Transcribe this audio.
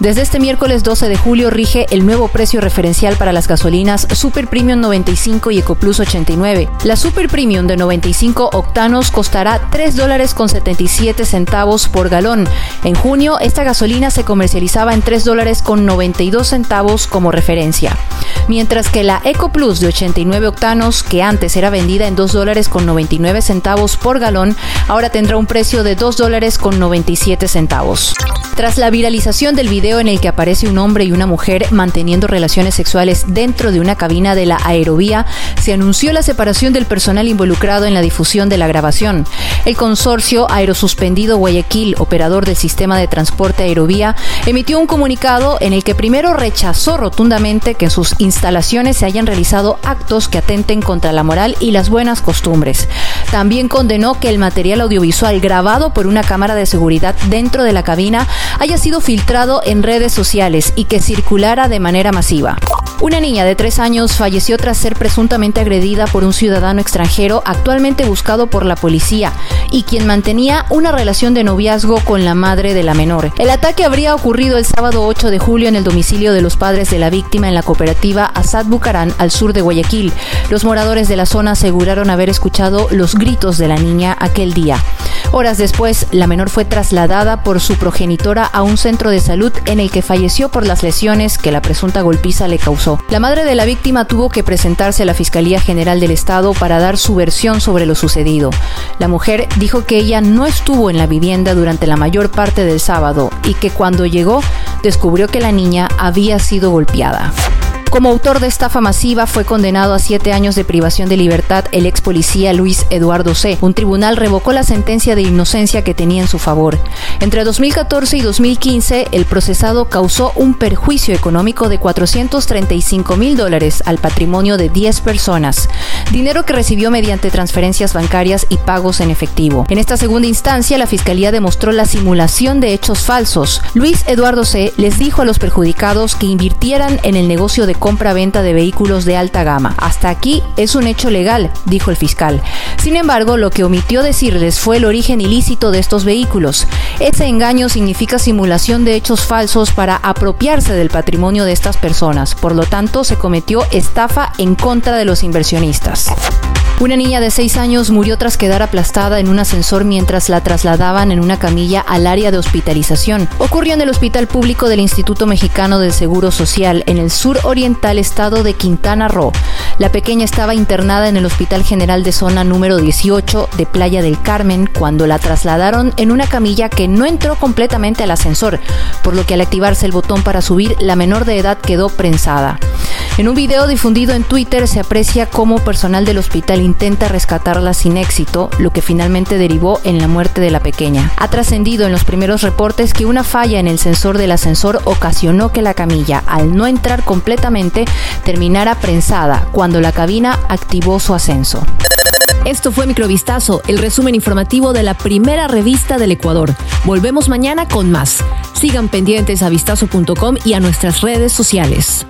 Desde este miércoles 12 de julio rige el nuevo precio referencial para las gasolinas Super Premium 95 y EcoPlus 89. La Super Premium de 95 octanos costará 3 dólares con 77 centavos por galón. En junio, esta gasolina se comercializaba en 3 dólares con 92 centavos como referencia. Mientras que la EcoPlus de 89 octanos, que antes era vendida en 2 dólares con 99 centavos por galón, ahora tendrá un precio de 2 dólares con 97 centavos. Tras la viralización del video en el que aparece un hombre y una mujer manteniendo relaciones sexuales dentro de una cabina de la aerovía, se anunció la separación del personal involucrado en la difusión de la grabación. El consorcio Aerosuspendido Guayaquil, operador del sistema de transporte aerovía, emitió un comunicado en el que primero rechazó rotundamente que en sus instalaciones se hayan realizado actos que atenten contra la moral y las buenas costumbres. También condenó que el material audiovisual grabado por una cámara de seguridad dentro de la cabina haya sido filtrado en redes sociales y que circulara de manera masiva. Una niña de tres años falleció tras ser presuntamente agredida por un ciudadano extranjero actualmente buscado por la policía y quien mantenía una relación de noviazgo con la madre de la menor. El ataque habría ocurrido el sábado 8 de julio en el domicilio de los padres de la víctima en la cooperativa Asad Bucarán, al sur de Guayaquil. Los moradores de la zona aseguraron haber escuchado los gritos de la niña aquel día. Horas después, la menor fue trasladada por su progenitora a un centro de salud en el que falleció por las lesiones que la presunta golpiza le causó. La madre de la víctima tuvo que presentarse a la Fiscalía General del Estado para dar su versión sobre lo sucedido. La mujer dijo que ella no estuvo en la vivienda durante la mayor parte del sábado y que cuando llegó descubrió que la niña había sido golpeada. Como autor de estafa masiva fue condenado a siete años de privación de libertad el ex policía Luis Eduardo C. Un tribunal revocó la sentencia de inocencia que tenía en su favor. Entre 2014 y 2015, el procesado causó un perjuicio económico de 435 mil dólares al patrimonio de 10 personas, dinero que recibió mediante transferencias bancarias y pagos en efectivo. En esta segunda instancia, la Fiscalía demostró la simulación de hechos falsos. Luis Eduardo C. les dijo a los perjudicados que invirtieran en el negocio de compra-venta de vehículos de alta gama. Hasta aquí es un hecho legal, dijo el fiscal. Sin embargo, lo que omitió decirles fue el origen ilícito de estos vehículos. Ese engaño significa simulación de hechos falsos para apropiarse del patrimonio de estas personas. Por lo tanto, se cometió estafa en contra de los inversionistas. Una niña de 6 años murió tras quedar aplastada en un ascensor mientras la trasladaban en una camilla al área de hospitalización. Ocurrió en el Hospital Público del Instituto Mexicano del Seguro Social en el sur oriental estado de Quintana Roo. La pequeña estaba internada en el Hospital General de Zona número 18 de Playa del Carmen cuando la trasladaron en una camilla que no entró completamente al ascensor, por lo que al activarse el botón para subir, la menor de edad quedó prensada. En un video difundido en Twitter se aprecia cómo personal del hospital intenta rescatarla sin éxito, lo que finalmente derivó en la muerte de la pequeña. Ha trascendido en los primeros reportes que una falla en el sensor del ascensor ocasionó que la camilla, al no entrar completamente, terminara prensada cuando la cabina activó su ascenso. Esto fue Microvistazo, el resumen informativo de la primera revista del Ecuador. Volvemos mañana con más. Sigan pendientes a vistazo.com y a nuestras redes sociales.